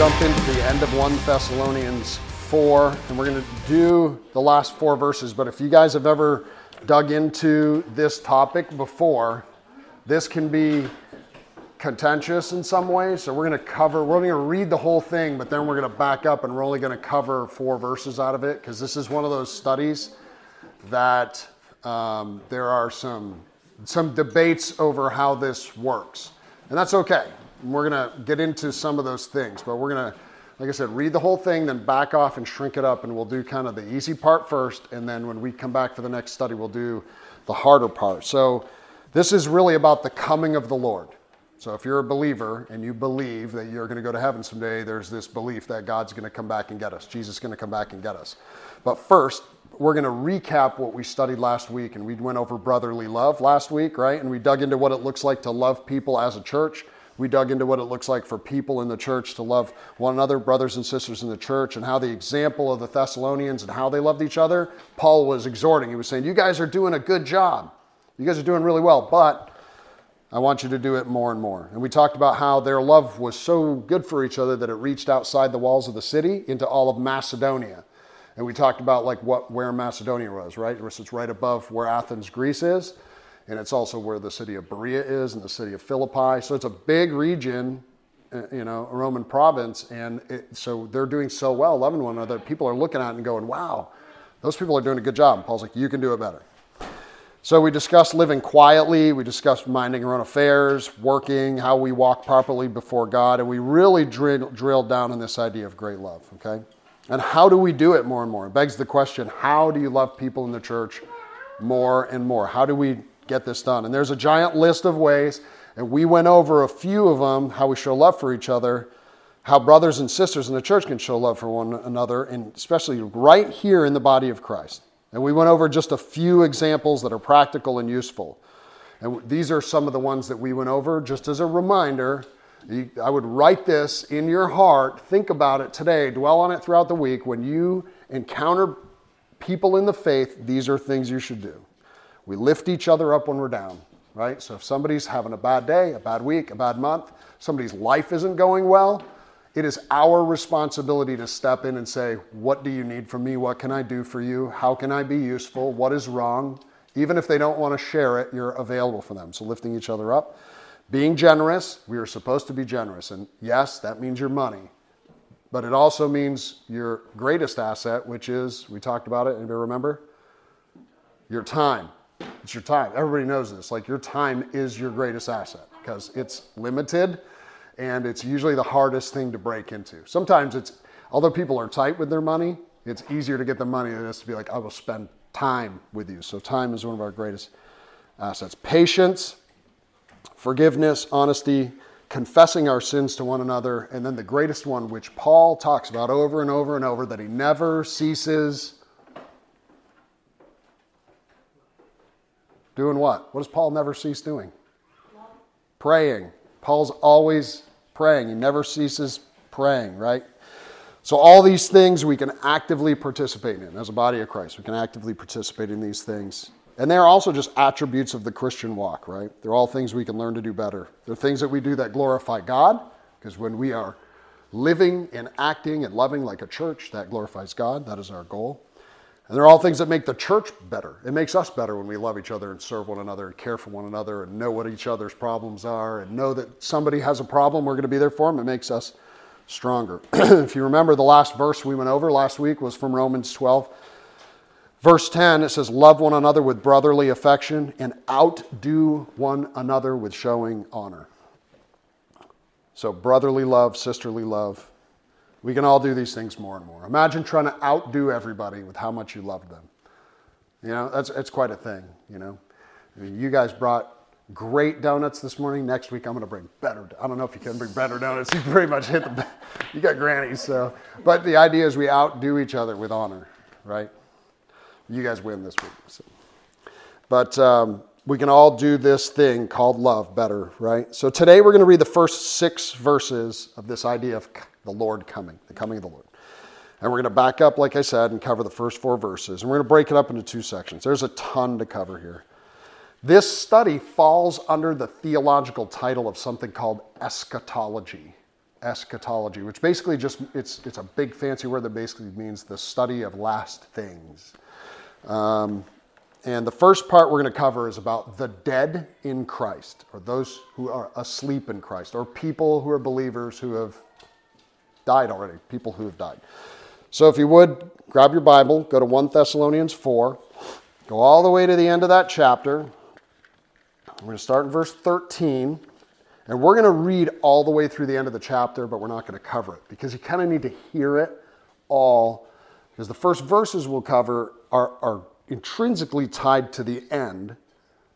jump into the end of 1 Thessalonians 4, and we're going to do the last four verses. But if you guys have ever dug into this topic before, this can be contentious in some ways. So we're going to cover, we're going to read the whole thing, but then we're going to back up and we're only going to cover four verses out of it because this is one of those studies that um, there are some some debates over how this works, and that's okay. We're going to get into some of those things, but we're going to, like I said, read the whole thing, then back off and shrink it up, and we'll do kind of the easy part first, and then when we come back for the next study, we'll do the harder part. So this is really about the coming of the Lord. So if you're a believer and you believe that you're going to go to heaven someday, there's this belief that God's going to come back and get us. Jesus is going to come back and get us. But first, we're going to recap what we studied last week, and we went over brotherly love last week, right? And we dug into what it looks like to love people as a church. We dug into what it looks like for people in the church to love one another, brothers and sisters in the church, and how the example of the Thessalonians and how they loved each other. Paul was exhorting. He was saying, You guys are doing a good job. You guys are doing really well, but I want you to do it more and more. And we talked about how their love was so good for each other that it reached outside the walls of the city into all of Macedonia. And we talked about like what where Macedonia was, right? It's right above where Athens, Greece is and it's also where the city of Berea is and the city of Philippi. So it's a big region, uh, you know, a Roman province, and it, so they're doing so well, loving one another. People are looking at it and going, "Wow, those people are doing a good job." And Paul's like, "You can do it better." So we discussed living quietly, we discussed minding our own affairs, working, how we walk properly before God, and we really drilled, drilled down on this idea of great love, okay? And how do we do it more and more? It begs the question, how do you love people in the church more and more? How do we get this done. And there's a giant list of ways, and we went over a few of them how we show love for each other, how brothers and sisters in the church can show love for one another, and especially right here in the body of Christ. And we went over just a few examples that are practical and useful. And these are some of the ones that we went over just as a reminder. I would write this in your heart, think about it today, dwell on it throughout the week. When you encounter people in the faith, these are things you should do. We lift each other up when we're down, right? So if somebody's having a bad day, a bad week, a bad month, somebody's life isn't going well, it is our responsibility to step in and say, What do you need from me? What can I do for you? How can I be useful? What is wrong? Even if they don't want to share it, you're available for them. So lifting each other up. Being generous, we are supposed to be generous. And yes, that means your money. But it also means your greatest asset, which is, we talked about it, anybody remember? Your time. It's your time. Everybody knows this. Like your time is your greatest asset because it's limited and it's usually the hardest thing to break into. Sometimes it's, although people are tight with their money, it's easier to get the money than it is to be like, I will spend time with you. So time is one of our greatest assets. Patience, forgiveness, honesty, confessing our sins to one another, and then the greatest one, which Paul talks about over and over and over, that he never ceases Doing what? What does Paul never cease doing? Praying. Paul's always praying. He never ceases praying, right? So, all these things we can actively participate in as a body of Christ. We can actively participate in these things. And they're also just attributes of the Christian walk, right? They're all things we can learn to do better. They're things that we do that glorify God, because when we are living and acting and loving like a church, that glorifies God. That is our goal. And they're all things that make the church better. It makes us better when we love each other and serve one another and care for one another and know what each other's problems are and know that somebody has a problem, we're going to be there for them. It makes us stronger. if you remember, the last verse we went over last week was from Romans 12. Verse 10, it says, Love one another with brotherly affection and outdo one another with showing honor. So, brotherly love, sisterly love, we can all do these things more and more. Imagine trying to outdo everybody with how much you love them. You know, that's, that's quite a thing, you know. I mean, you guys brought great donuts this morning. Next week, I'm going to bring better. I don't know if you can bring better donuts. You pretty much hit the, you got grannies. So, but the idea is we outdo each other with honor, right? You guys win this week. So. But um, we can all do this thing called love better, right? So today we're going to read the first six verses of this idea of the Lord coming, the coming of the Lord. And we're going to back up, like I said, and cover the first four verses. And we're going to break it up into two sections. There's a ton to cover here. This study falls under the theological title of something called eschatology. eschatology, which basically just it's it's a big fancy word that basically means the study of last things. Um, and the first part we're going to cover is about the dead in Christ, or those who are asleep in Christ, or people who are believers who have died already, people who have died. So if you would, grab your Bible, go to 1 Thessalonians 4, go all the way to the end of that chapter. We're going to start in verse 13. And we're going to read all the way through the end of the chapter, but we're not going to cover it because you kind of need to hear it all. Because the first verses we'll cover are, are intrinsically tied to the end.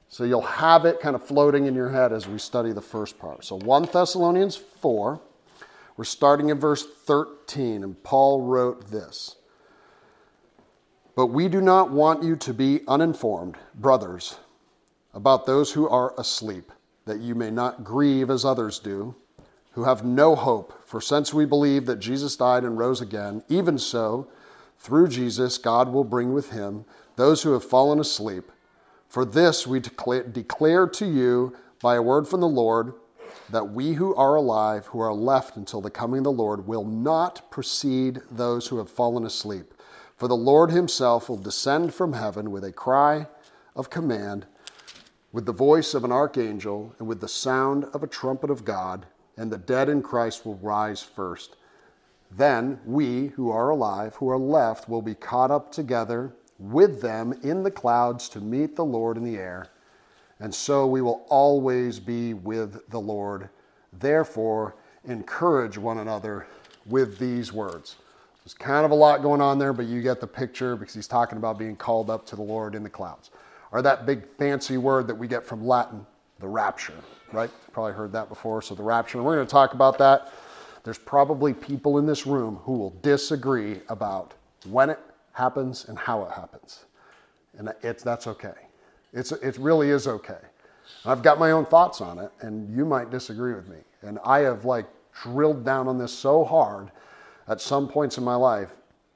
So you'll have it kind of floating in your head as we study the first part. So 1 Thessalonians 4, we're starting in verse 13, and Paul wrote this But we do not want you to be uninformed, brothers, about those who are asleep that you may not grieve as others do, who have no hope. For since we believe that Jesus died and rose again, even so, through Jesus, God will bring with him those who have fallen asleep. For this we declare, to you by a word from the Lord that we who are alive, who are left until the coming of the Lord, will not precede those who have fallen asleep. For the Lord himself will descend from heaven with a cry of command with the voice of an archangel and with the sound of a trumpet of God, and the dead in Christ will rise first. Then we who are alive, who are left, will be caught up together with them in the clouds to meet the Lord in the air. And so we will always be with the Lord. Therefore, encourage one another with these words. There's kind of a lot going on there, but you get the picture because he's talking about being called up to the Lord in the clouds or that big fancy word that we get from Latin, the rapture, right? Probably heard that before. So, the rapture, we're going to talk about that. There's probably people in this room who will disagree about when it happens and how it happens. And it's, that's okay. It's, it really is okay. I've got my own thoughts on it, and you might disagree with me. And I have like drilled down on this so hard at some points in my life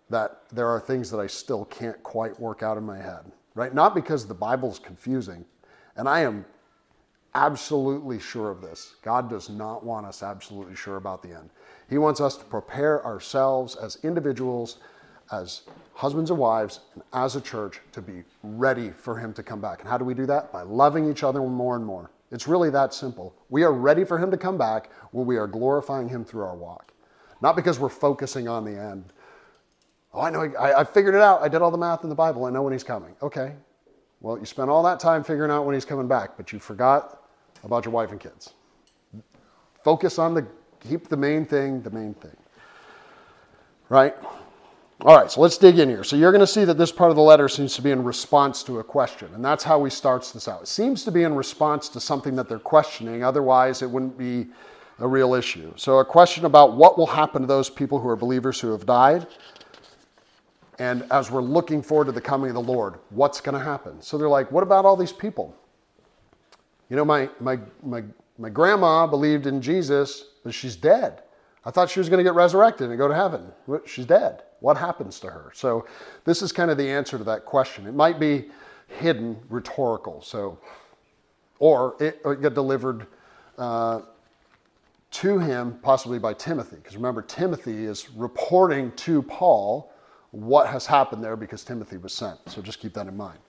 that there are things that I still can't quite work out in my head right? Not because the Bible is confusing. And I am absolutely sure of this. God does not want us absolutely sure about the end. He wants us to prepare ourselves as individuals, as husbands and wives, and as a church to be ready for Him to come back. And how do we do that? By loving each other more and more. It's really that simple. We are ready for Him to come back when we are glorifying Him through our walk. Not because we're focusing on the end, Oh, I know, I, I figured it out. I did all the math in the Bible. I know when he's coming. Okay. Well, you spent all that time figuring out when he's coming back, but you forgot about your wife and kids. Focus on the, keep the main thing the main thing. Right? All right, so let's dig in here. So you're going to see that this part of the letter seems to be in response to a question, and that's how he starts this out. It seems to be in response to something that they're questioning, otherwise, it wouldn't be a real issue. So, a question about what will happen to those people who are believers who have died, and as we're looking forward to the coming of the Lord, what's going to happen? So they're like, what about all these people? You know, my, my, my, my grandma believed in Jesus, but she's dead. I thought she was going to get resurrected and go to heaven. She's dead. What happens to her? So this is kind of the answer to that question. It might be hidden, rhetorical. So, or it, or it get delivered uh, to him, possibly by Timothy, because remember Timothy is reporting to Paul what has happened there because Timothy was sent. So just keep that in mind.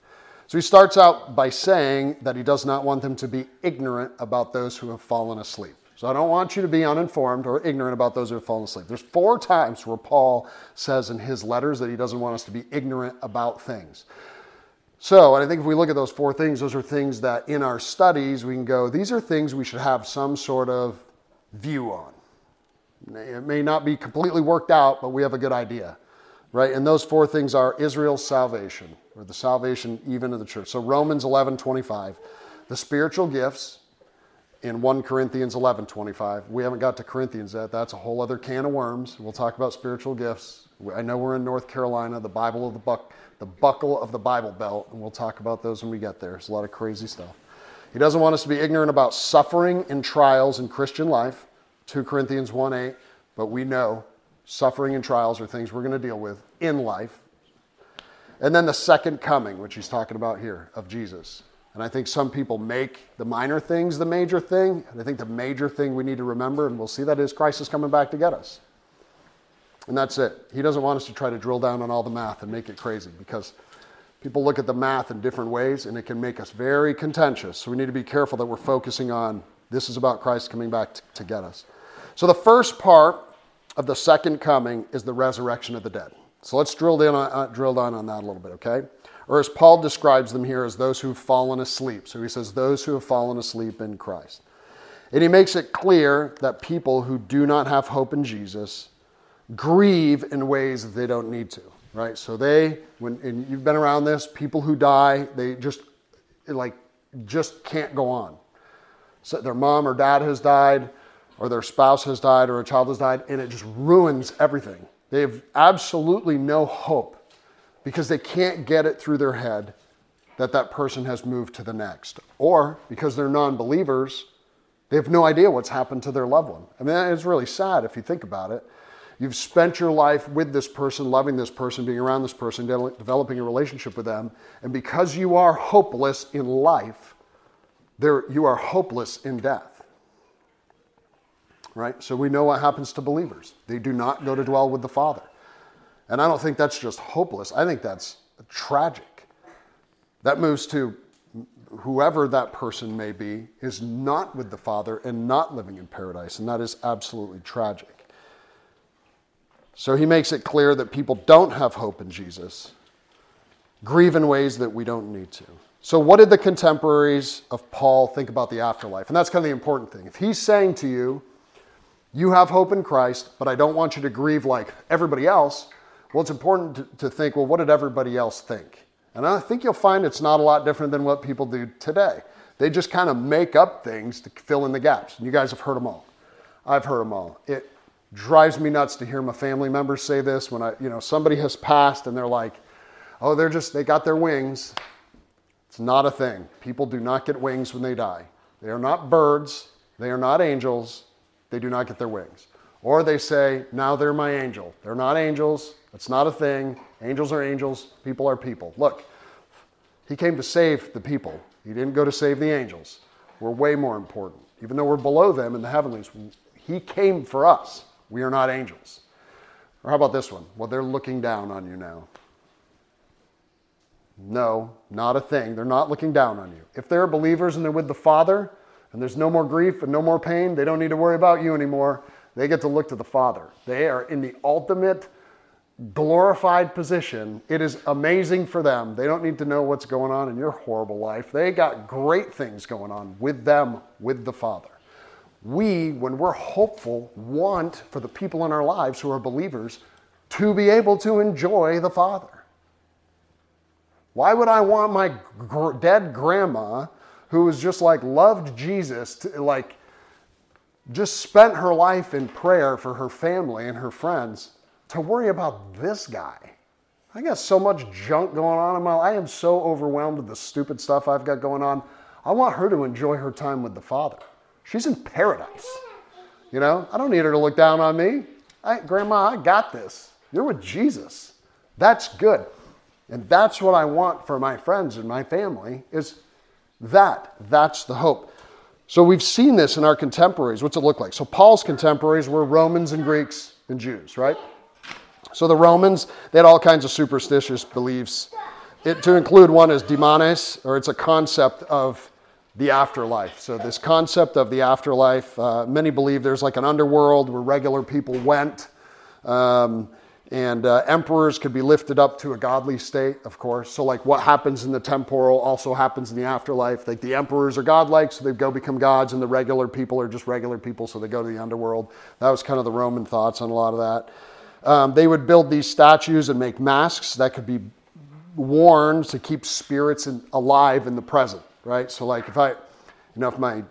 So he starts out by saying that he does not want them to be ignorant about those who have fallen asleep. So I don't want you to be uninformed or ignorant about those who have fallen asleep. There's four times where Paul says in his letters that he doesn't want us to be ignorant about things. So, and I think if we look at those four things, those are things that in our studies we can go, these are things we should have some sort of view on. It may not be completely worked out, but we have a good idea right? And those four things are Israel's salvation, or the salvation even of the church. So Romans 11 25, the spiritual gifts in 1 Corinthians 11 25. We haven't got to Corinthians yet. That's a whole other can of worms. We'll talk about spiritual gifts. I know we're in North Carolina, the Bible of the buck, the buckle of the Bible belt, and we'll talk about those when we get there. It's a lot of crazy stuff. He doesn't want us to be ignorant about suffering and trials in Christian life. 2 Corinthians 1 8. But we know Suffering and trials are things we're going to deal with in life. And then the second coming, which he's talking about here, of Jesus. And I think some people make the minor things the major thing. And I think the major thing we need to remember, and we'll see that is Christ is coming back to get us. And that's it. He doesn't want us to try to drill down on all the math and make it crazy because people look at the math in different ways and it can make us very contentious. So we need to be careful that we're focusing on this is about Christ coming back to get us. So the first part of the second coming is the resurrection of the dead. So let's drill down on, uh, drill down on that a little bit, okay? Or as Paul describes them here as those who've fallen asleep. So he says, those who have fallen asleep in Christ. And he makes it clear that people who do not have hope in Jesus grieve in ways that they don't need to, right? So they, when and you've been around this, people who die, they just like just can't go on. So their mom or dad has died, or their spouse has died, or a child has died, and it just ruins everything. They have absolutely no hope because they can't get it through their head that that person has moved to the next. Or because they're non believers, they have no idea what's happened to their loved one. I mean, it's really sad if you think about it. You've spent your life with this person, loving this person, being around this person, de- developing a relationship with them, and because you are hopeless in life, you are hopeless in death. Right? So we know what happens to believers. They do not go to dwell with the Father. And I don't think that's just hopeless. I think that's tragic. That moves to whoever that person may be is not with the Father and not living in paradise. And that is absolutely tragic. So he makes it clear that people don't have hope in Jesus, grieve in ways that we don't need to. So, what did the contemporaries of Paul think about the afterlife? And that's kind of the important thing. If he's saying to you, you have hope in Christ, but I don't want you to grieve like everybody else, well, it's important to, to think, well, what did everybody else think? And I think you'll find it's not a lot different than what people do today. They just kind of make up things to fill in the gaps. And you guys have heard them all. I've heard them all. It drives me nuts to hear my family members say this when I, you know, somebody has passed and they're like, oh, they're just, they got their wings. It's not a thing. People do not get wings when they die. They are not birds. They are not angels. They do not get their wings. Or they say, now they're my angel. They're not angels. It's not a thing. Angels are angels. People are people. Look, he came to save the people. He didn't go to save the angels. We're way more important. Even though we're below them in the heavenlies, he came for us. We are not angels. Or how about this one? Well, they're looking down on you now. No, not a thing. They're not looking down on you. If they're believers and they're with the Father and there's no more grief and no more pain, they don't need to worry about you anymore. They get to look to the Father. They are in the ultimate glorified position. It is amazing for them. They don't need to know what's going on in your horrible life. They got great things going on with them, with the Father. We, when we're hopeful, want for the people in our lives who are believers to be able to enjoy the Father. Why would I want my gr- dead grandma, who was just like loved Jesus, to like just spent her life in prayer for her family and her friends, to worry about this guy? I got so much junk going on in my life. I am so overwhelmed with the stupid stuff I've got going on. I want her to enjoy her time with the Father. She's in paradise. You know, I don't need her to look down on me. I, Grandma, I got this. You're with Jesus. That's good. And that's what I want for my friends and my family is that. That's the hope. So we've seen this in our contemporaries. What's it look like? So Paul's contemporaries were Romans and Greeks and Jews, right? So the Romans, they had all kinds of superstitious beliefs. It, to include one is daimones, or it's a concept of the afterlife. So this concept of the afterlife, uh, many believe there's like an underworld where regular people went. Um, and uh, emperors could be lifted up to a godly state, of course. So, like what happens in the temporal also happens in the afterlife. Like the emperors are godlike, so they go become gods, and the regular people are just regular people, so they go to the underworld. That was kind of the Roman thoughts on a lot of that. Um, they would build these statues and make masks that could be worn to keep spirits in, alive in the present, right? So, like if I, you know, if my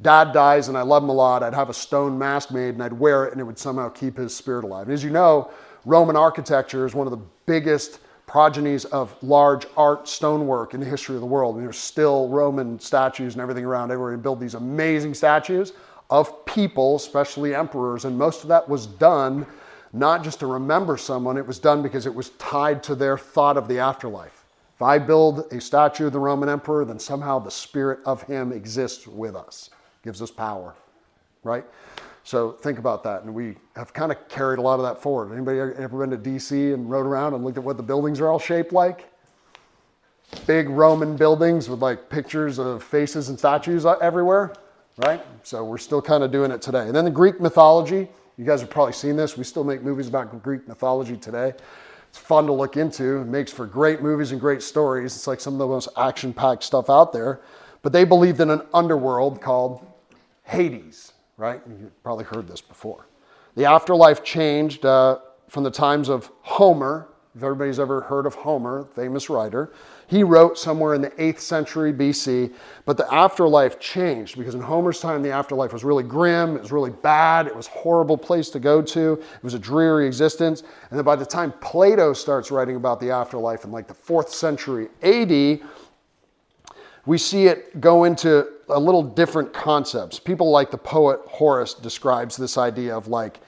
dad dies and I love him a lot, I'd have a stone mask made and I'd wear it, and it would somehow keep his spirit alive. And as you know, Roman architecture is one of the biggest progenies of large art stonework in the history of the world. And there's still Roman statues and everything around everywhere. They build these amazing statues of people, especially emperors. And most of that was done not just to remember someone, it was done because it was tied to their thought of the afterlife. If I build a statue of the Roman emperor, then somehow the spirit of him exists with us, gives us power, right? So think about that. And we have kind of carried a lot of that forward. Anybody ever been to DC and rode around and looked at what the buildings are all shaped like? Big Roman buildings with like pictures of faces and statues uh, everywhere, right? So we're still kind of doing it today. And then the Greek mythology. You guys have probably seen this. We still make movies about Greek mythology today. It's fun to look into. It makes for great movies and great stories. It's like some of the most action packed stuff out there. But they believed in an underworld called Hades right? You've probably heard this before. The afterlife changed uh, from the times of Homer. If everybody's ever heard of Homer, famous writer, he wrote somewhere in the 8th century BC, but the afterlife changed because in Homer's time, the afterlife was really grim, it was really bad, it was a horrible place to go to, it was a dreary existence. And then by the time Plato starts writing about the afterlife in like the 4th century AD, we see it go into a little different concepts. People like the poet Horace describes this idea of like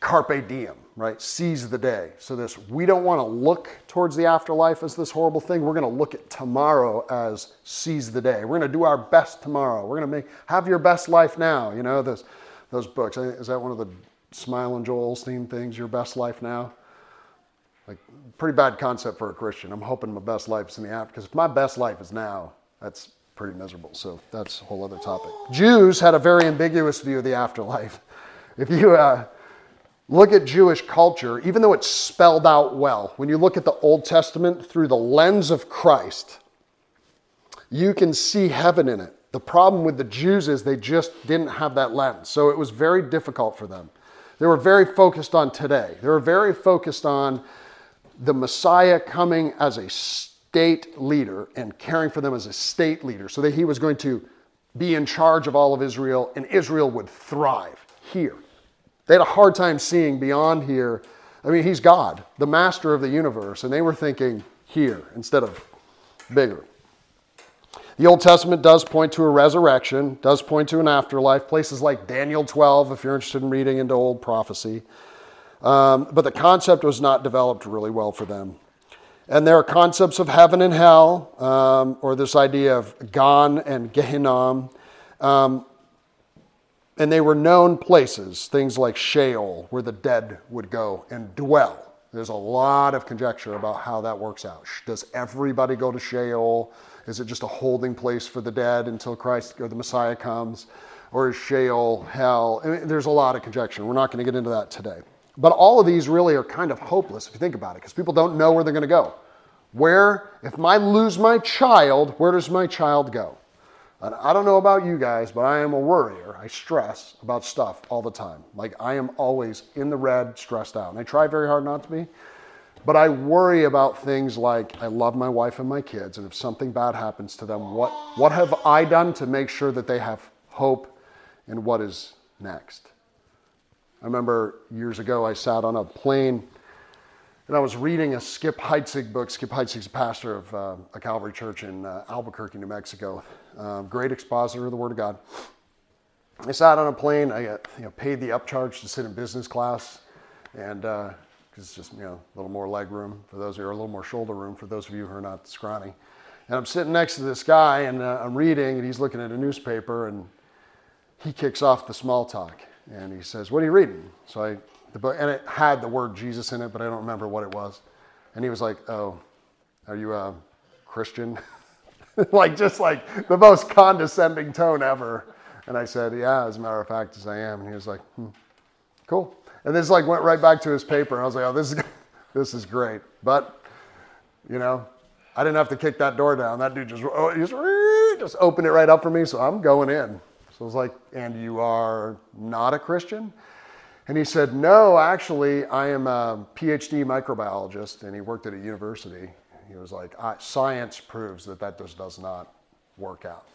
carpe diem, right? Seize the day. So this we don't want to look towards the afterlife as this horrible thing. We're going to look at tomorrow as seize the day. We're going to do our best tomorrow. We're going to make have your best life now. You know those those books. Is that one of the Smile and Joel Osteen things? Your best life now. Like pretty bad concept for a Christian. I'm hoping my best life is in the after because if my best life is now, that's pretty miserable. So that's a whole other topic. Jews had a very ambiguous view of the afterlife. If you uh, look at Jewish culture, even though it's spelled out well, when you look at the Old Testament through the lens of Christ, you can see heaven in it. The problem with the Jews is they just didn't have that lens. So it was very difficult for them. They were very focused on today. They were very focused on the Messiah coming as a state leader and caring for them as a state leader so that he was going to be in charge of all of Israel and Israel would thrive here. They had a hard time seeing beyond here. I mean, he's God, the master of the universe, and they were thinking here instead of bigger. The Old Testament does point to a resurrection, does point to an afterlife, places like Daniel 12, if you're interested in reading into old prophecy. Um, but the concept was not developed really well for them. And there are concepts of heaven and hell, um, or this idea of Gan and Gehinnom. Um, and they were known places, things like Sheol, where the dead would go and dwell. There's a lot of conjecture about how that works out. Does everybody go to Sheol? Is it just a holding place for the dead until Christ or the Messiah comes? Or is Sheol hell? I mean, there's a lot of conjecture. We're not going to get into that today. But all of these really are kind of hopeless if you think about it, because people don't know where they're going to go. Where, if I lose my child, where does my child go? And I don't know about you guys, but I am a worrier. I stress about stuff all the time. Like I am always in the red, stressed out. And I try very hard not to be. But I worry about things like I love my wife and my kids, and if something bad happens to them, what, what have I done to make sure that they have hope in what is next? I remember years ago I sat on a plane and I was reading a Skip Heitzig book. Skip Heitzig's a pastor of uh, a Calvary church in uh, Albuquerque, New Mexico. Uh, great expositor of the Word of God. I sat on a plane. I got, you know, paid the upcharge to sit in business class, and because uh, it's just you know a little more leg room for those who are a little more shoulder room for those of you who are not scrawny. And I'm sitting next to this guy, and uh, I'm reading, and he's looking at a newspaper, and he kicks off the small talk. And he says, What are you reading? So I, the book, and it had the word Jesus in it, but I don't remember what it was. And he was like, Oh, are you a Christian? like, just like the most condescending tone ever. And I said, Yeah, as a matter of fact, as I am. And he was like, hmm, Cool. And this like went right back to his paper. And I was like, Oh, this is, this is great. But, you know, I didn't have to kick that door down. That dude just, oh, just, just opened it right up for me. So I'm going in. So I was like, And you are not a Christian? And he said, No, actually, I am a PhD microbiologist. And he worked at a university. He was like, Science proves that that just does not work out.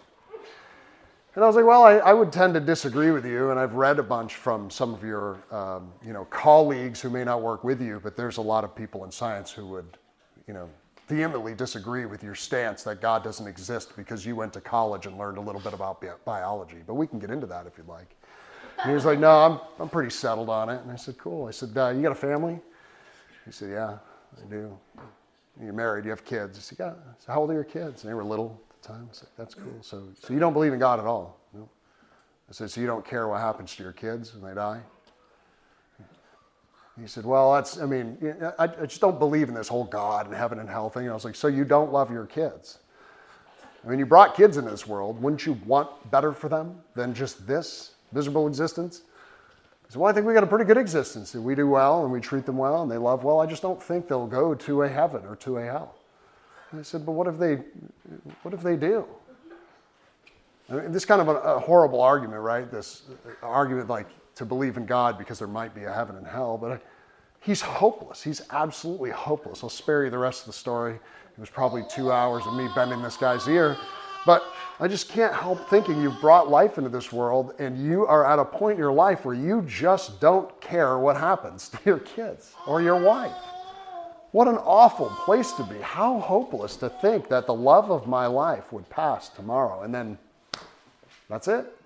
And I was like, well, I, I, would tend to disagree with you, and I've read a bunch from some of your, um, you know, colleagues who may not work with you, but there's a lot of people in science who would, you know, vehemently disagree with your stance that God doesn't exist because you went to college and learned a little bit about biology. But we can get into that if you'd like. And he was like, No, I'm, I'm pretty settled on it. And I said, Cool. I said, uh, You got a family? He said, Yeah, I do. You're married, you have kids. I said, Yeah. So how old are your kids? And they were little at the time. I said, That's cool. So, so you don't believe in God at all? No. I said, So you don't care what happens to your kids when they die? He said, Well, that's, I mean, I, I just don't believe in this whole God and heaven and hell thing. And I was like, So you don't love your kids? I mean, you brought kids into this world. Wouldn't you want better for them than just this miserable existence? He said, Well, I think we got a pretty good existence. We do well and we treat them well and they love well, I just don't think they'll go to a heaven or to a hell. And I said, But what if they, what if they do? I mean, this kind of a, a horrible argument, right? This uh, argument like to believe in God because there might be a heaven and hell, but I, he's hopeless. He's absolutely hopeless. I'll spare you the rest of the story. It was probably two hours of me bending this guy's ear. But I just can't help thinking you've brought life into this world and you are at a point in your life where you just don't care what happens to your kids or your wife. What an awful place to be. How hopeless to think that the love of my life would pass tomorrow and then that's it.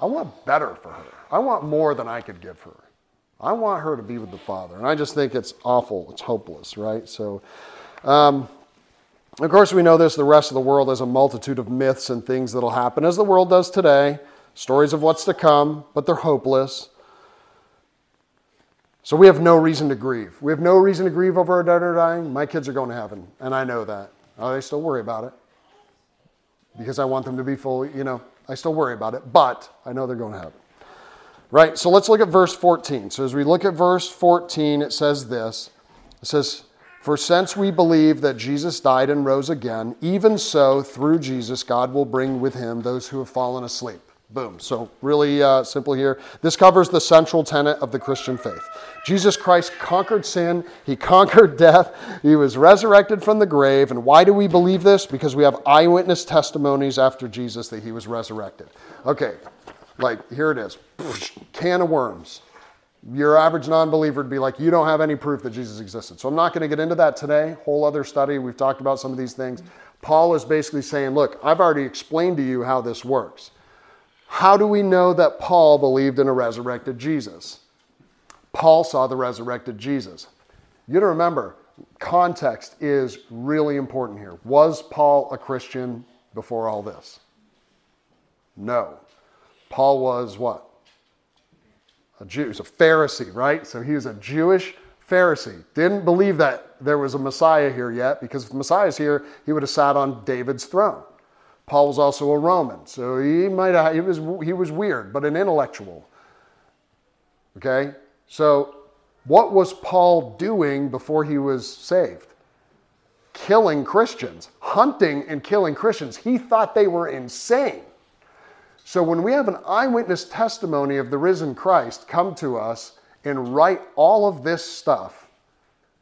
I want better for her. I want more than I could give her. I want her to be with the Father. And I just think it's awful. It's hopeless, right? So, um, of course, we know this the rest of the world has a multitude of myths and things that'll happen, as the world does today, stories of what's to come, but they're hopeless. So we have no reason to grieve. We have no reason to grieve over our dead or dying. My kids are going to heaven, and I know that. Oh, they still worry about it because I want them to be fully, you know, I still worry about it, but I know they're going to heaven. Right? So let's look at verse 14. So as we look at verse 14, it says this It says, For since we believe that Jesus died and rose again, even so, through Jesus, God will bring with him those who have fallen asleep. Boom. So, really uh, simple here. This covers the central tenet of the Christian faith. Jesus Christ conquered sin, he conquered death, he was resurrected from the grave. And why do we believe this? Because we have eyewitness testimonies after Jesus that he was resurrected. Okay, like here it is can of worms. Your average non believer would be like, you don't have any proof that Jesus existed. So I'm not going to get into that today. Whole other study. We've talked about some of these things. Paul is basically saying, look, I've already explained to you how this works. How do we know that Paul believed in a resurrected Jesus? Paul saw the resurrected Jesus. You gotta remember, context is really important here. Was Paul a Christian before all this? No. Paul was what? A Jew. He's a Pharisee, right? So he was a Jewish Pharisee. Didn't believe that there was a Messiah here yet, because if the Messiah's here, he would have sat on David's throne. Paul was also a Roman, so he might have, he was, he was weird, but an intellectual. Okay? So, what was Paul doing before he was saved? Killing Christians, hunting and killing Christians. He thought they were insane. So, when we have an eyewitness testimony of the risen Christ come to us and write all of this stuff,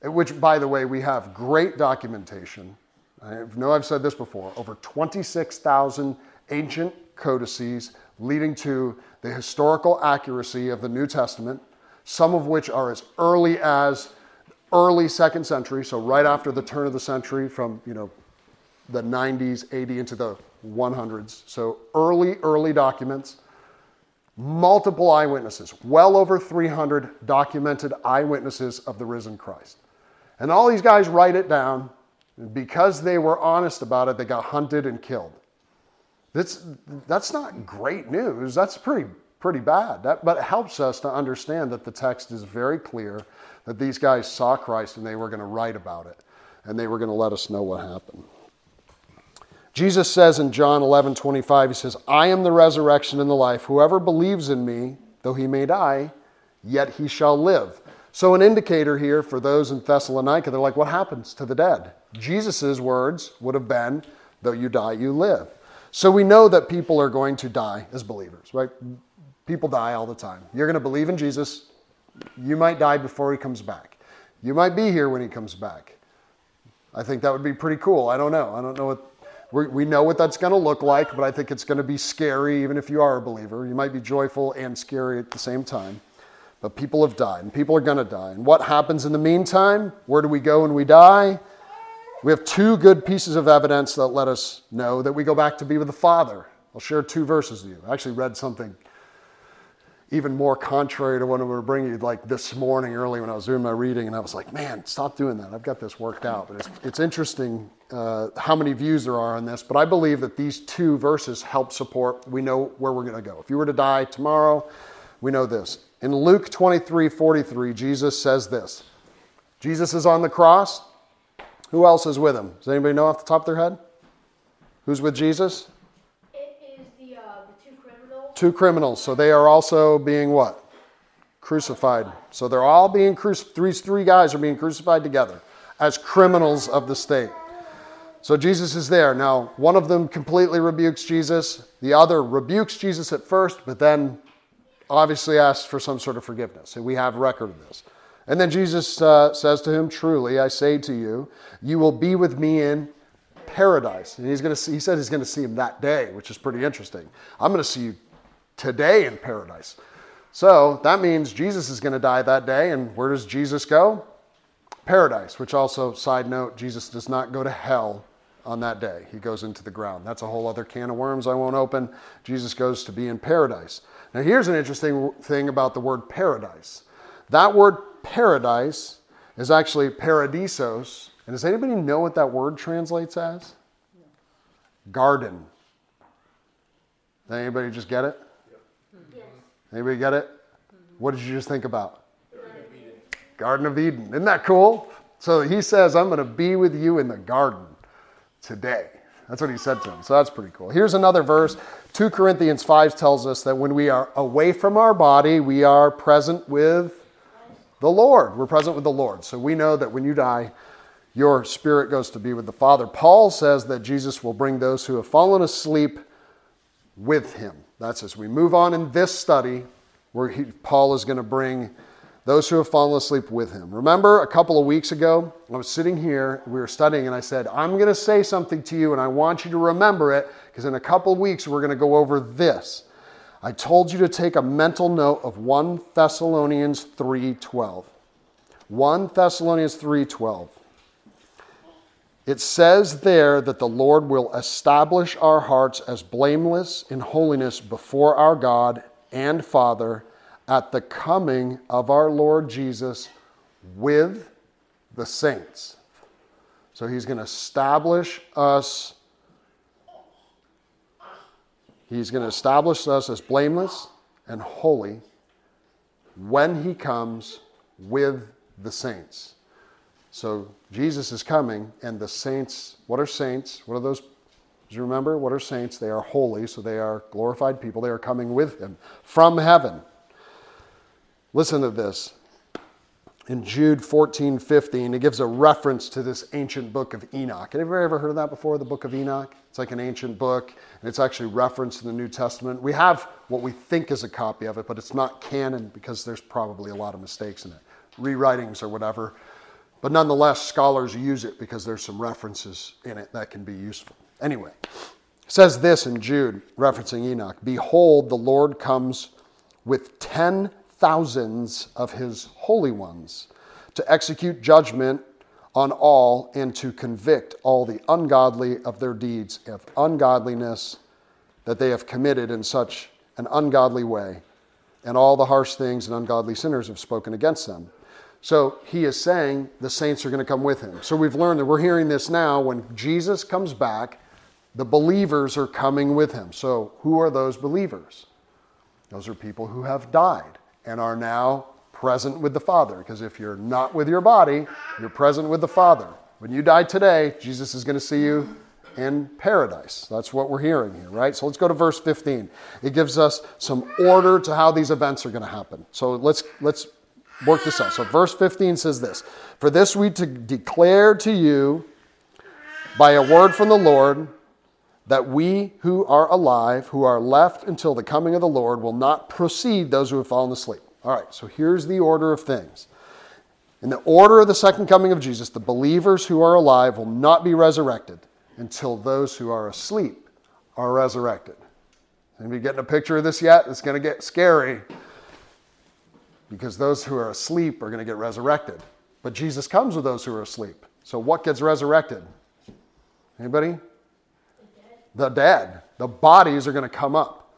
which, by the way, we have great documentation. I know I've said this before over 26,000 ancient codices leading to the historical accuracy of the New Testament some of which are as early as early second century, so right after the turn of the century from, you know, the 90s, 80 into the 100s. So early, early documents, multiple eyewitnesses, well over 300 documented eyewitnesses of the risen Christ. And all these guys write it down. Because they were honest about it, they got hunted and killed. That's, that's not great news. That's pretty pretty bad. That, but it helps us to understand that the text is very clear that these guys saw Christ and they were going to write about it and they were going to let us know what happened. Jesus says in John 11 25, He says, I am the resurrection and the life. Whoever believes in me, though he may die, yet he shall live. So, an indicator here for those in Thessalonica, they're like, what happens to the dead? Jesus' words would have been, though you die, you live. So, we know that people are going to die as believers, right? People die all the time. You're going to believe in Jesus. You might die before he comes back. You might be here when he comes back. I think that would be pretty cool. I don't know. I don't know what we know what that's going to look like, but I think it's going to be scary even if you are a believer. You might be joyful and scary at the same time. But people have died, and people are going to die. And what happens in the meantime? Where do we go when we die? We have two good pieces of evidence that let us know that we go back to be with the Father. I'll share two verses with you. I actually read something even more contrary to what I'm going to bring you like this morning early when I was doing my reading, and I was like, man, stop doing that. I've got this worked out. But it's, it's interesting uh, how many views there are on this. But I believe that these two verses help support. We know where we're going to go. If you were to die tomorrow, we know this. In Luke 23 43, Jesus says this Jesus is on the cross. Who else is with him? Does anybody know off the top of their head? Who's with Jesus? two criminals. So they are also being what? Crucified. So they're all being crucified. Three, three guys are being crucified together as criminals of the state. So Jesus is there. Now, one of them completely rebukes Jesus. The other rebukes Jesus at first, but then obviously asks for some sort of forgiveness. And we have record of this. And then Jesus uh, says to him, Truly, I say to you, you will be with me in paradise. And he's to see, he said he's going to see him that day, which is pretty interesting. I'm going to see you today in paradise. So that means Jesus is going to die that day. And where does Jesus go? Paradise, which also, side note, Jesus does not go to hell on that day. He goes into the ground. That's a whole other can of worms I won't open. Jesus goes to be in paradise. Now, here's an interesting thing about the word paradise. That word paradise is actually paradeisos. And does anybody know what that word translates as? Garden. Did anybody just get it? Anybody get it? What did you just think about? Garden of Eden. Isn't that cool? So he says, I'm going to be with you in the garden today. That's what he said to him. So that's pretty cool. Here's another verse. 2 Corinthians 5 tells us that when we are away from our body, we are present with the Lord. We're present with the Lord. So we know that when you die, your spirit goes to be with the Father. Paul says that Jesus will bring those who have fallen asleep with him. That's as we move on in this study, where he, Paul is going to bring those who have fallen asleep with him. Remember a couple of weeks ago, I was sitting here, we were studying, and I said, I'm going to say something to you, and I want you to remember it, because in a couple of weeks, we're going to go over this. I told you to take a mental note of 1 Thessalonians 3:12. 1 Thessalonians 3:12. It says there that the Lord will establish our hearts as blameless in holiness before our God and Father at the coming of our Lord Jesus with the saints. So he's going to establish us. He's going to establish us as blameless and holy when he comes with the saints. So Jesus is coming, and the saints, what are saints? What are those? Do you remember? What are saints? They are holy, so they are glorified people. They are coming with him from heaven. Listen to this. In Jude 14, 15, it gives a reference to this ancient book of Enoch. You ever heard of that before, the book of Enoch? It's like an ancient book, and it's actually referenced in the New Testament. We have what we think is a copy of it, but it's not canon because there's probably a lot of mistakes in it, rewritings or whatever. But nonetheless, scholars use it because there's some references in it that can be useful. Anyway, says this in Jude, referencing Enoch Behold, the Lord comes with ten thousands of his holy ones to execute judgment on all and to convict all the ungodly of their deeds of ungodliness that they have committed in such an ungodly way, and all the harsh things and ungodly sinners have spoken against them so he is saying the saints are going to come with him. So we've learned that we're hearing this now. When Jesus comes back, the believers are coming with him. So who are those believers? Those are people who have died and are now present with the Father. Because if you're not with your body, you're present with the Father. When you die today, Jesus is going to see you in paradise. That's what we're hearing here, right? So let's go to verse 15. It gives us some order to how these events are going to happen. So let's let's work this out. So, verse 15 says this For this we to declare to you by a word from the Lord that we who are alive, who are left until the coming of the Lord, will not precede those who have fallen asleep. All right, so here's the order of things. In the order of the second coming of Jesus, the believers who are alive will not be resurrected until those who are asleep are resurrected. Anybody getting a picture of this yet? It's going to get scary because those who are asleep are going to get resurrected. But Jesus comes with those who are asleep. So what gets resurrected? Anybody? The dead. The, bodies are going to come up.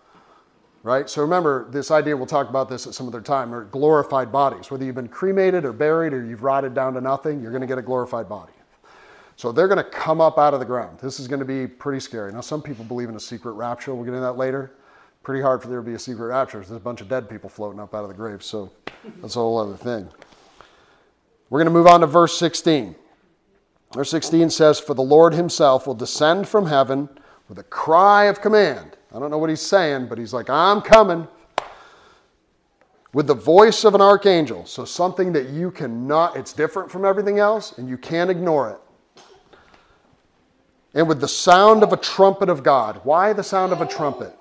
right? So remember, this idea, we'll talk about this at some other time, are glorified bodies. Whether you've been cremated or buried or you've rotted down to nothing, you're going to get a glorified body. So they're going to come up out of the ground. This is going to be pretty scary. Now, some people believe in a secret rapture. We'll get into that later. Pretty hard for there to be a secret rapture. There's a bunch of dead people floating up out of the grave. So that's a whole other thing. We're going to move on to verse 16. Verse 16 says, For the Lord himself will descend from heaven with a cry of command. I don't know what he's saying, but he's like, I'm coming. With the voice of an archangel. So something that you cannot, it's different from everything else, and you can't ignore it and with the sound of a trumpet of God. Why the sound of a trumpet?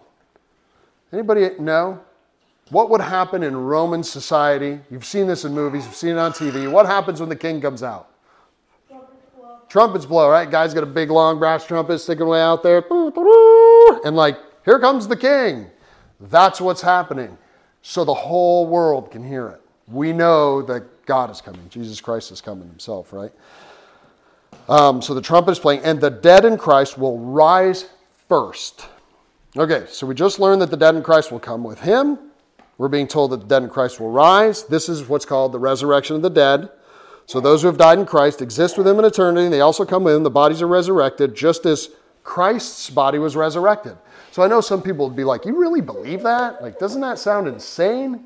Anybody know? What would happen in Roman society? You've seen this in movies, you've seen it on TV. What happens when the king comes out? Trumpets blow, right? Guy's got a big long brass trumpet sticking way out there. And like, here comes the king. That's what's happening. So the whole world can hear it. We know that God is coming. Jesus Christ is coming himself, right? Um, so the trumpet is playing, and the dead in Christ will rise first. Okay, so we just learned that the dead in Christ will come with him. We're being told that the dead in Christ will rise. This is what's called the resurrection of the dead. So those who have died in Christ exist with him in eternity. and They also come with him. The bodies are resurrected, just as Christ's body was resurrected. So I know some people would be like, You really believe that? Like, doesn't that sound insane?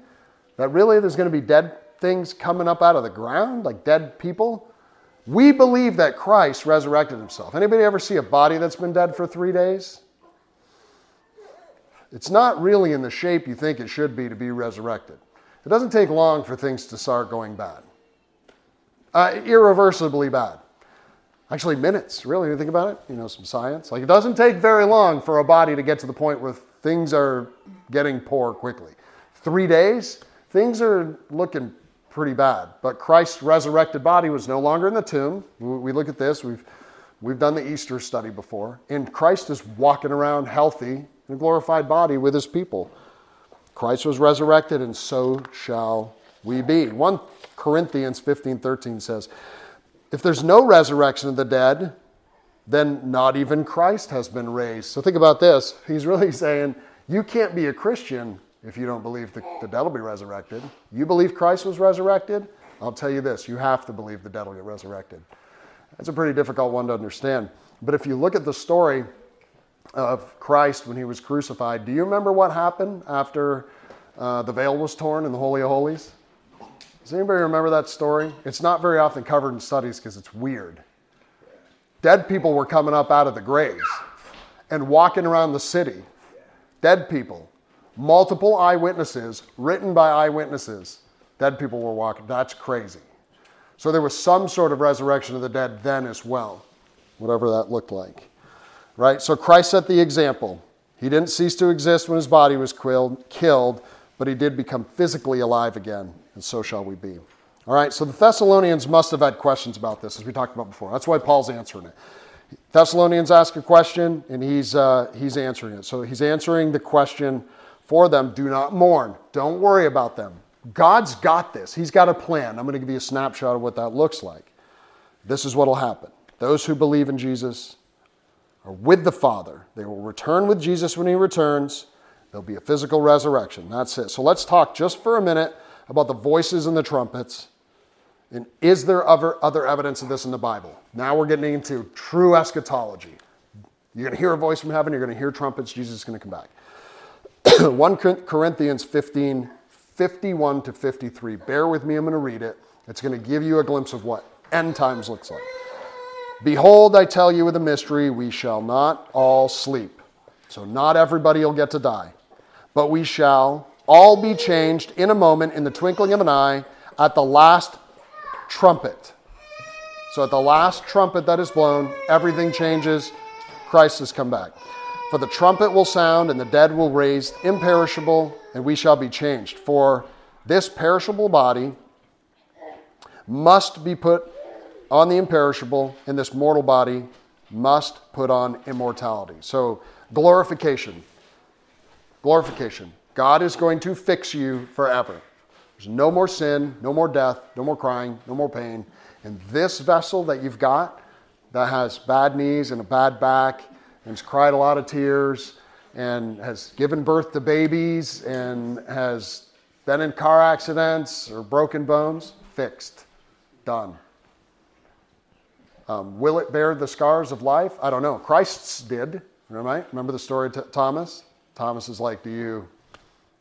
That really there's going to be dead things coming up out of the ground, like dead people? We believe that Christ resurrected himself. Anybody ever see a body that's been dead for three days? It's not really in the shape you think it should be to be resurrected. It doesn't take long for things to start going bad, uh, irreversibly bad. Actually, minutes, really, you think about it, you know, some science. Like, it doesn't take very long for a body to get to the point where things are getting poor quickly. Three days, things are looking pretty bad. But Christ's resurrected body was no longer in the tomb. We look at this, we've, we've done the Easter study before, and Christ is walking around healthy in a glorified body with his people. Christ was resurrected, and so shall we be. 1 Corinthians 15 13 says, If there's no resurrection of the dead, then not even Christ has been raised. So think about this. He's really saying, You can't be a Christian if you don't believe the, the dead will be resurrected. You believe Christ was resurrected? I'll tell you this you have to believe the dead will get resurrected. That's a pretty difficult one to understand. But if you look at the story of Christ when he was crucified, do you remember what happened after uh, the veil was torn in the Holy of Holies? Does anybody remember that story? It's not very often covered in studies because it's weird. Dead people were coming up out of the graves and walking around the city. Dead people multiple eyewitnesses, written by eyewitnesses. Dead people were walking. That's crazy. So there was some sort of resurrection of the dead then as well, whatever that looked like. Right? So Christ set the example. He didn't cease to exist when his body was killed, but he did become physically alive again, and so shall we be. All right, so the Thessalonians must have had questions about this, as we talked about before. That's why Paul's answering it. Thessalonians ask a question, and he's, uh, he's answering it. So he's answering the question for them. Do not mourn. Don't worry about them. God's got this. He's got a plan. I'm going to give you a snapshot of what that looks like. This is what will happen. Those who believe in Jesus are with the Father. They will return with Jesus when he returns. There'll be a physical resurrection. That's it. So let's talk just for a minute about the voices and the trumpets. And is there other, other evidence of this in the Bible? Now we're getting into true eschatology. You're going to hear a voice from heaven, you're going to hear trumpets, Jesus is going to come back. 1 Corinthians 15, 51 to 53. Bear with me, I'm going to read it. It's going to give you a glimpse of what end times looks like. Behold, I tell you with a mystery, we shall not all sleep. So, not everybody will get to die, but we shall all be changed in a moment, in the twinkling of an eye, at the last trumpet. So, at the last trumpet that is blown, everything changes. Christ has come back. For the trumpet will sound, and the dead will raise imperishable, and we shall be changed. For this perishable body must be put on the imperishable, and this mortal body must put on immortality. So, glorification. Glorification. God is going to fix you forever. There's no more sin, no more death, no more crying, no more pain. And this vessel that you've got that has bad knees and a bad back and has cried a lot of tears and has given birth to babies and has been in car accidents or broken bones, fixed, done. Um, will it bear the scars of life? I don't know. Christ's did, right? Remember the story of Thomas? Thomas is like, Do you,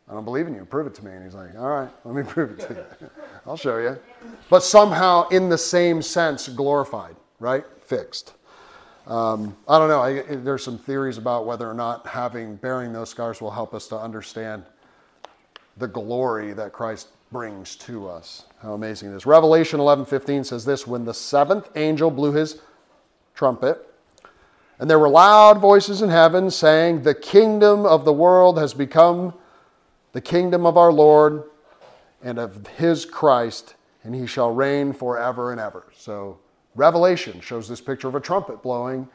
I don't believe in you. Prove it to me. And he's like, All right, let me prove it to you. I'll show you. But somehow, in the same sense, glorified, right? Fixed. Um, I don't know. I, there's some theories about whether or not having bearing those scars will help us to understand the glory that Christ brings to us. How amazing it is. Revelation 11:15 says this, when the seventh angel blew his trumpet, and there were loud voices in heaven saying, "The kingdom of the world has become the kingdom of our Lord and of his Christ, and he shall reign forever and ever." So Revelation shows this picture of a trumpet blowing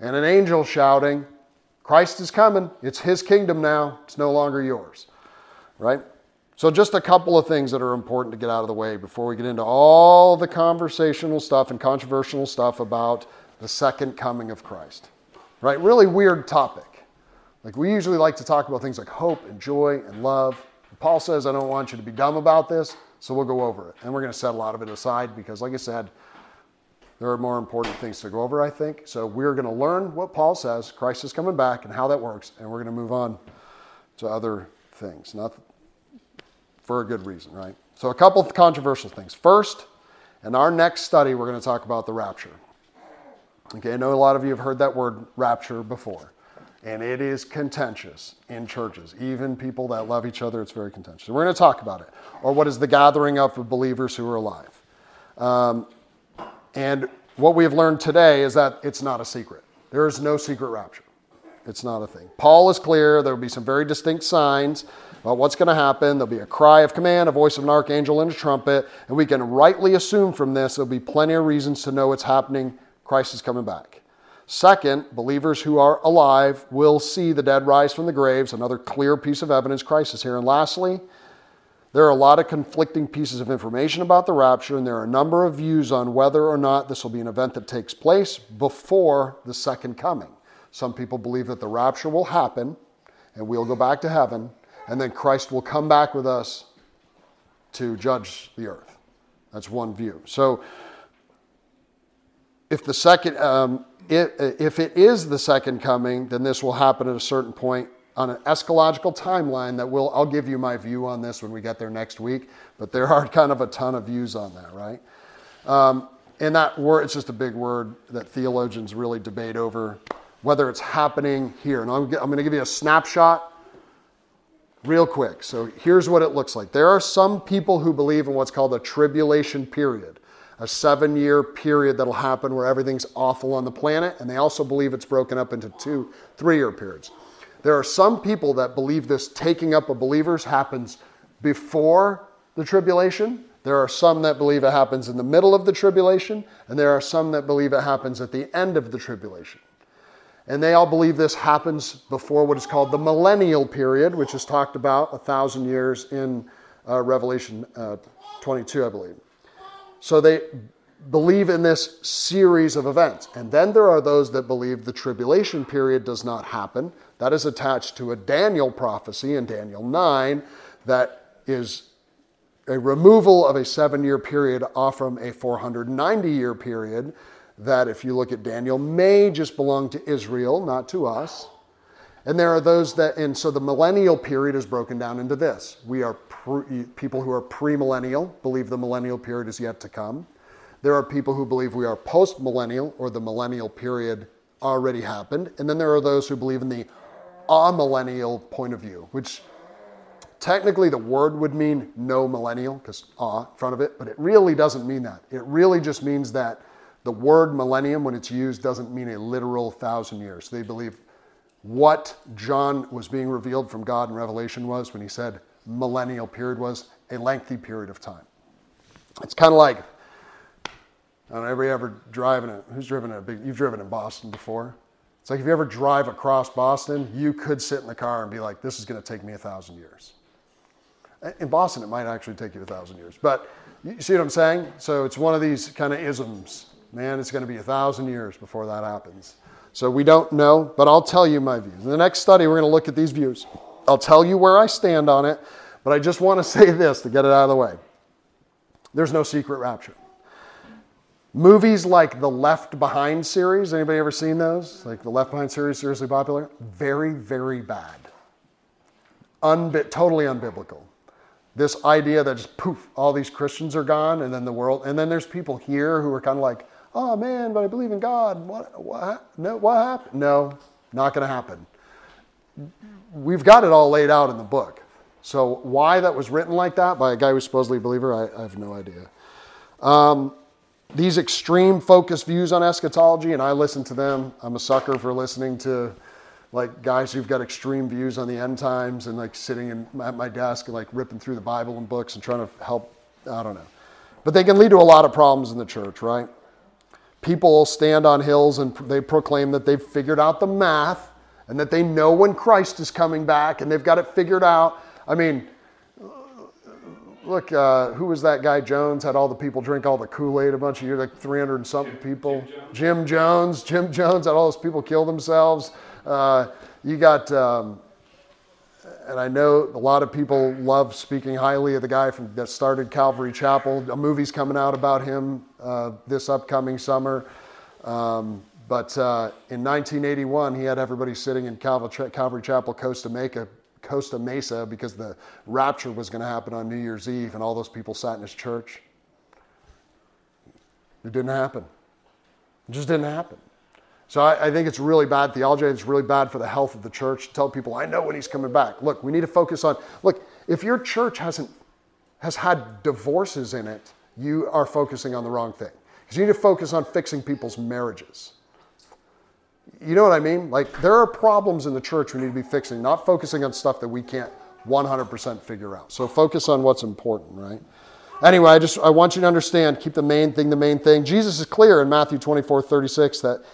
and an angel shouting, Christ is coming. It's his kingdom now. It's no longer yours. Right? So, just a couple of things that are important to get out of the way before we get into all the conversational stuff and controversial stuff about the second coming of Christ. Right? Really weird topic. Like, we usually like to talk about things like hope and joy and love. Paul says, I don't want you to be dumb about this, so we'll go over it. And we're going to set a lot of it aside because, like I said, there are more important things to go over, I think. So we're going to learn what Paul says, Christ is coming back, and how that works, and we're going to move on to other things. Not for a good reason, right? So, a couple of controversial things. First, in our next study, we're going to talk about the rapture. Okay, I know a lot of you have heard that word rapture before, and it is contentious in churches. Even people that love each other, it's very contentious. We're going to talk about it. Or what is the gathering up of believers who are alive? Um, and what we have learned today is that it's not a secret. There is no secret rapture. It's not a thing. Paul is clear. There will be some very distinct signs about what's going to happen. There'll be a cry of command, a voice of an archangel, and a trumpet. And we can rightly assume from this there'll be plenty of reasons to know it's happening. Christ is coming back. Second, believers who are alive will see the dead rise from the graves. Another clear piece of evidence Christ is here. And lastly, there are a lot of conflicting pieces of information about the rapture, and there are a number of views on whether or not this will be an event that takes place before the second coming. Some people believe that the rapture will happen and we'll go back to heaven, and then Christ will come back with us to judge the earth. That's one view. So, if the second, um, if, it is the second coming, then this will happen at a certain point on an eschatological timeline that will I'll give you my view on this when we get there next week, but there are kind of a ton of views on that, right? Um, and that word, it's just a big word that theologians really debate over whether it's happening here. And I'm, I'm going to give you a snapshot real quick. So here's what it looks like. There are some people who believe in what's called a tribulation period, a seven year period that'll happen where everything's awful on the planet. And they also believe it's broken up into two three year periods. There are some people that believe this taking up of believers happens before the tribulation. There are some that believe it happens in the middle of the tribulation, and there are some that believe it happens at the end of the tribulation. And they all believe this happens before what is called the millennial period, which is talked about a thousand years in uh, Revelation uh, 22, I believe. So they believe in this series of events. And then there are those that believe the tribulation period does not happen. That is attached to a Daniel prophecy in Daniel 9 that is a removal of a seven year period off from a 490 year period that, if you look at Daniel, may just belong to Israel, not to us. And there are those that, and so the millennial period is broken down into this. We are pre, people who are premillennial, believe the millennial period is yet to come. There are people who believe we are post millennial or the millennial period already happened. And then there are those who believe in the amillennial point of view, which technically the word would mean no millennial because ah in front of it, but it really doesn't mean that. It really just means that the word millennium, when it's used, doesn't mean a literal thousand years. They believe what John was being revealed from God in Revelation was when he said millennial period was a lengthy period of time. It's kind of like I don't know, ever ever driving it. who's driven a big you've driven in Boston before? It's like if you ever drive across Boston, you could sit in the car and be like, this is going to take me a thousand years. In Boston, it might actually take you a thousand years. But you see what I'm saying? So it's one of these kind of isms Man, it's going to be a thousand years before that happens. So we don't know, but I'll tell you my views. In the next study, we're going to look at these views. I'll tell you where I stand on it, but I just want to say this to get it out of the way. There's no secret rapture. Movies like the Left Behind series, anybody ever seen those? Like the Left Behind series, seriously popular? Very, very bad. Unbi- totally unbiblical. This idea that just poof, all these Christians are gone, and then the world, and then there's people here who are kind of like, oh man, but I believe in God. What, what, no, what happened? No, not going to happen. We've got it all laid out in the book. So why that was written like that by a guy who's supposedly a believer, I, I have no idea. Um, these extreme focused views on eschatology, and I listen to them. I'm a sucker for listening to like guys who've got extreme views on the end times and like sitting in, at my desk and like ripping through the Bible and books and trying to help. I don't know. But they can lead to a lot of problems in the church, right? People stand on hills and they proclaim that they've figured out the math and that they know when Christ is coming back and they've got it figured out. I mean, look, uh, who was that guy Jones? Had all the people drink all the Kool Aid a bunch of years, like 300 and something people. Jim Jones. Jim Jones. Jim Jones had all those people kill themselves. Uh, you got, um, and I know a lot of people love speaking highly of the guy from, that started Calvary Chapel. A movie's coming out about him uh, this upcoming summer. Um, but uh, in 1981, he had everybody sitting in Calvary, Chapel, Costa Mesa, Costa Mesa because the rapture was going to happen on New Year's Eve, and all those people sat in his church. It didn't happen. It just didn't happen. So I, I, think it's really bad theology. It's really bad for the health of the church to tell people, I know when he's coming back. Look, we need to focus on, look, if your church hasn't, has had divorces in it, you are focusing on the wrong thing. Because you need to focus on fixing people's marriages. You know what I mean? Like, there are problems in the church we need to be fixing, not focusing on stuff that we can't 100% figure out. So focus on what's important, right? Anyway, I just I want you to understand, keep the main thing the main thing. Jesus is clear in Matthew 24, 36 that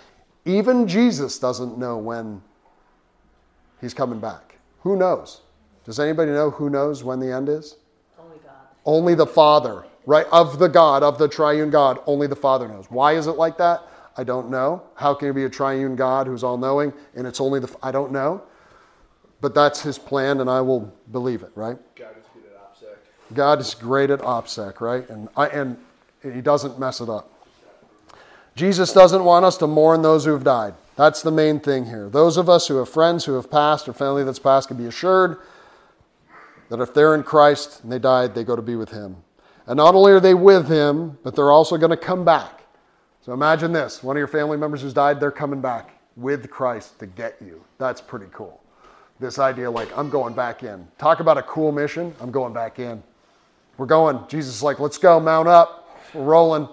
even Jesus doesn't know when he's coming back. Who knows? Does anybody know who knows when the end is? Only God. Only the Father, right? Of the God, of the triune God, only the Father knows. Why is it like that? I don't know. How can he be a triune God who's all knowing and it's only the, I don't know. But that's his plan and I will believe it, right? God is good at OPSEC. God is great at OPSEC, right? And, I, and he doesn't mess it up. Jesus doesn't want us to mourn those who have died. That's the main thing here. Those of us who have friends who have passed or family that's passed can be assured that if they're in Christ and they died, they go to be with Him. And not only are they with Him, but they're also going to come back. So imagine this one of your family members who's died, they're coming back with Christ to get you. That's pretty cool. This idea, like, I'm going back in. Talk about a cool mission. I'm going back in. We're going. Jesus is like, let's go, mount up. We're rolling.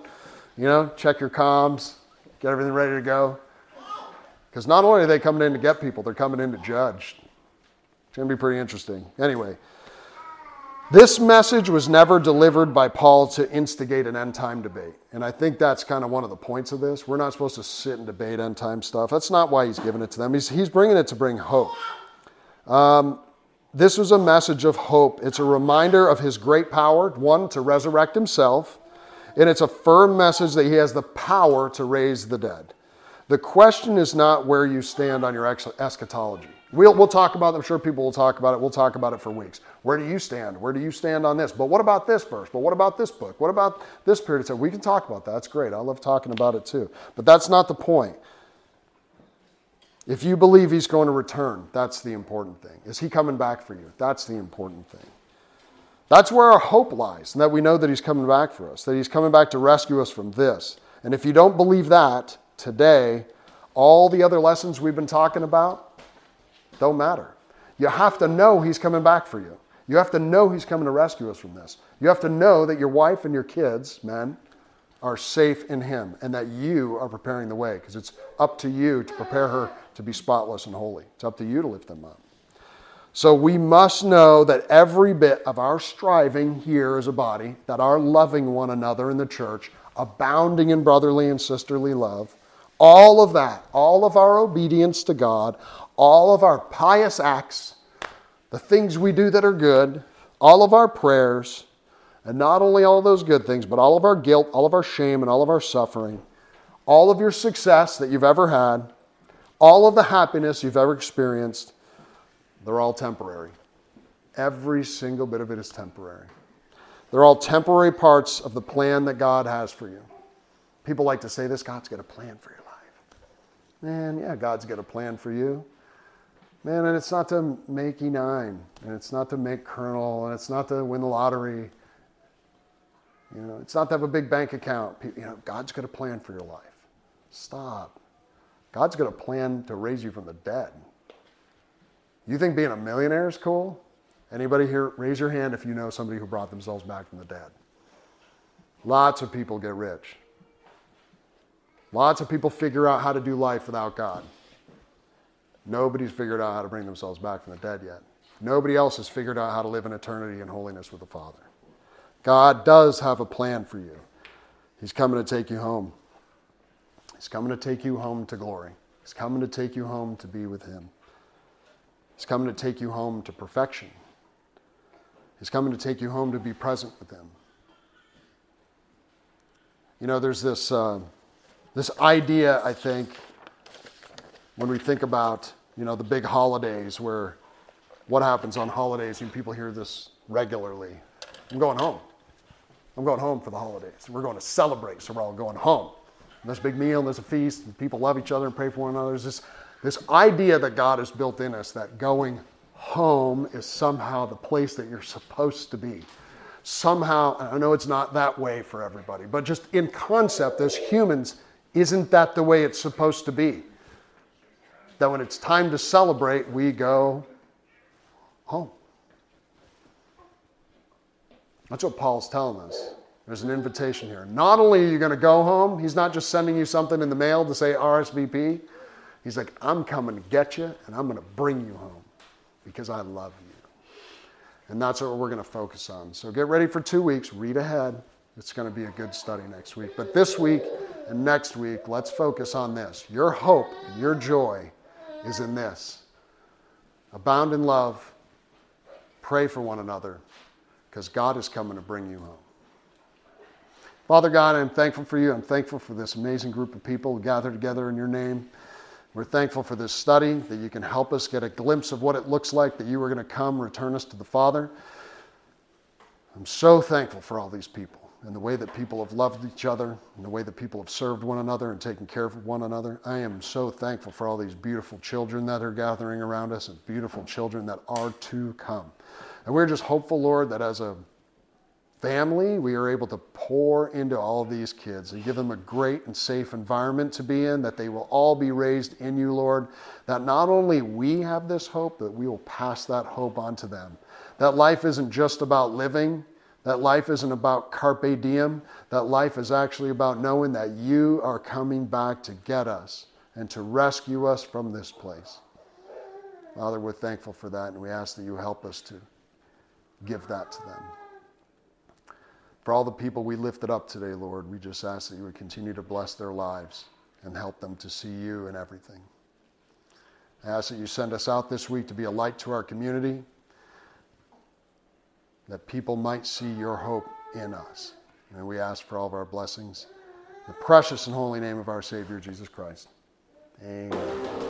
You know, check your comms, get everything ready to go. Because not only are they coming in to get people, they're coming in to judge. It's going to be pretty interesting. Anyway, this message was never delivered by Paul to instigate an end time debate. And I think that's kind of one of the points of this. We're not supposed to sit and debate end time stuff. That's not why he's giving it to them. He's, he's bringing it to bring hope. Um, this was a message of hope. It's a reminder of his great power, one, to resurrect himself, and it's a firm message that he has the power to raise the dead. The question is not where you stand on your eschatology. We'll, we'll talk about it. I'm sure people will talk about it. We'll talk about it for weeks. Where do you stand? Where do you stand on this? But what about this verse? But what about this book? What about this period of time? We can talk about that. That's great. I love talking about it too. But that's not the point. If you believe he's going to return, that's the important thing. Is he coming back for you? That's the important thing. That's where our hope lies, and that we know that He's coming back for us, that He's coming back to rescue us from this. And if you don't believe that today, all the other lessons we've been talking about don't matter. You have to know He's coming back for you. You have to know He's coming to rescue us from this. You have to know that your wife and your kids, men, are safe in Him and that you are preparing the way because it's up to you to prepare her to be spotless and holy. It's up to you to lift them up. So we must know that every bit of our striving here as a body, that our loving one another in the church, abounding in brotherly and sisterly love, all of that, all of our obedience to God, all of our pious acts, the things we do that are good, all of our prayers, and not only all of those good things, but all of our guilt, all of our shame, and all of our suffering, all of your success that you've ever had, all of the happiness you've ever experienced, they're all temporary. Every single bit of it is temporary. They're all temporary parts of the plan that God has for you. People like to say this God's got a plan for your life. Man, yeah, God's got a plan for you. Man, and it's not to make E9, and it's not to make Colonel, and it's not to win the lottery. You know, it's not to have a big bank account. You know, God's got a plan for your life. Stop. God's got a plan to raise you from the dead. You think being a millionaire is cool? Anybody here, raise your hand if you know somebody who brought themselves back from the dead. Lots of people get rich. Lots of people figure out how to do life without God. Nobody's figured out how to bring themselves back from the dead yet. Nobody else has figured out how to live in eternity and holiness with the Father. God does have a plan for you. He's coming to take you home. He's coming to take you home to glory. He's coming to take you home to be with Him. He's coming to take you home to perfection. He's coming to take you home to be present with Him. You know, there's this, uh, this idea, I think, when we think about, you know, the big holidays where what happens on holidays, and people hear this regularly. I'm going home. I'm going home for the holidays. We're going to celebrate, so we're all going home. And there's a big meal, and there's a feast, and people love each other and pray for one another. There's this, this idea that God has built in us that going home is somehow the place that you're supposed to be. Somehow, I know it's not that way for everybody, but just in concept, as humans, isn't that the way it's supposed to be? That when it's time to celebrate, we go home. That's what Paul's telling us. There's an invitation here. Not only are you going to go home, he's not just sending you something in the mail to say RSVP. He's like, I'm coming to get you and I'm going to bring you home because I love you. And that's what we're going to focus on. So get ready for two weeks. Read ahead. It's going to be a good study next week. But this week and next week, let's focus on this. Your hope, your joy is in this. Abound in love. Pray for one another because God is coming to bring you home. Father God, I'm thankful for you. I'm thankful for this amazing group of people gathered together in your name. We're thankful for this study, that you can help us get a glimpse of what it looks like that you are going to come, return us to the Father. I'm so thankful for all these people and the way that people have loved each other and the way that people have served one another and taken care of one another. I am so thankful for all these beautiful children that are gathering around us and beautiful children that are to come. And we're just hopeful, Lord, that as a family, we are able to pour into all these kids and give them a great and safe environment to be in, that they will all be raised in you, Lord, that not only we have this hope, that we will pass that hope on to them. That life isn't just about living, that life isn't about carpe diem, that life is actually about knowing that you are coming back to get us and to rescue us from this place. Father, we're thankful for that, and we ask that you help us to give that to them. For all the people we lifted up today, Lord, we just ask that you would continue to bless their lives and help them to see you in everything. I ask that you send us out this week to be a light to our community, that people might see your hope in us. And we ask for all of our blessings. In the precious and holy name of our Savior, Jesus Christ. Amen.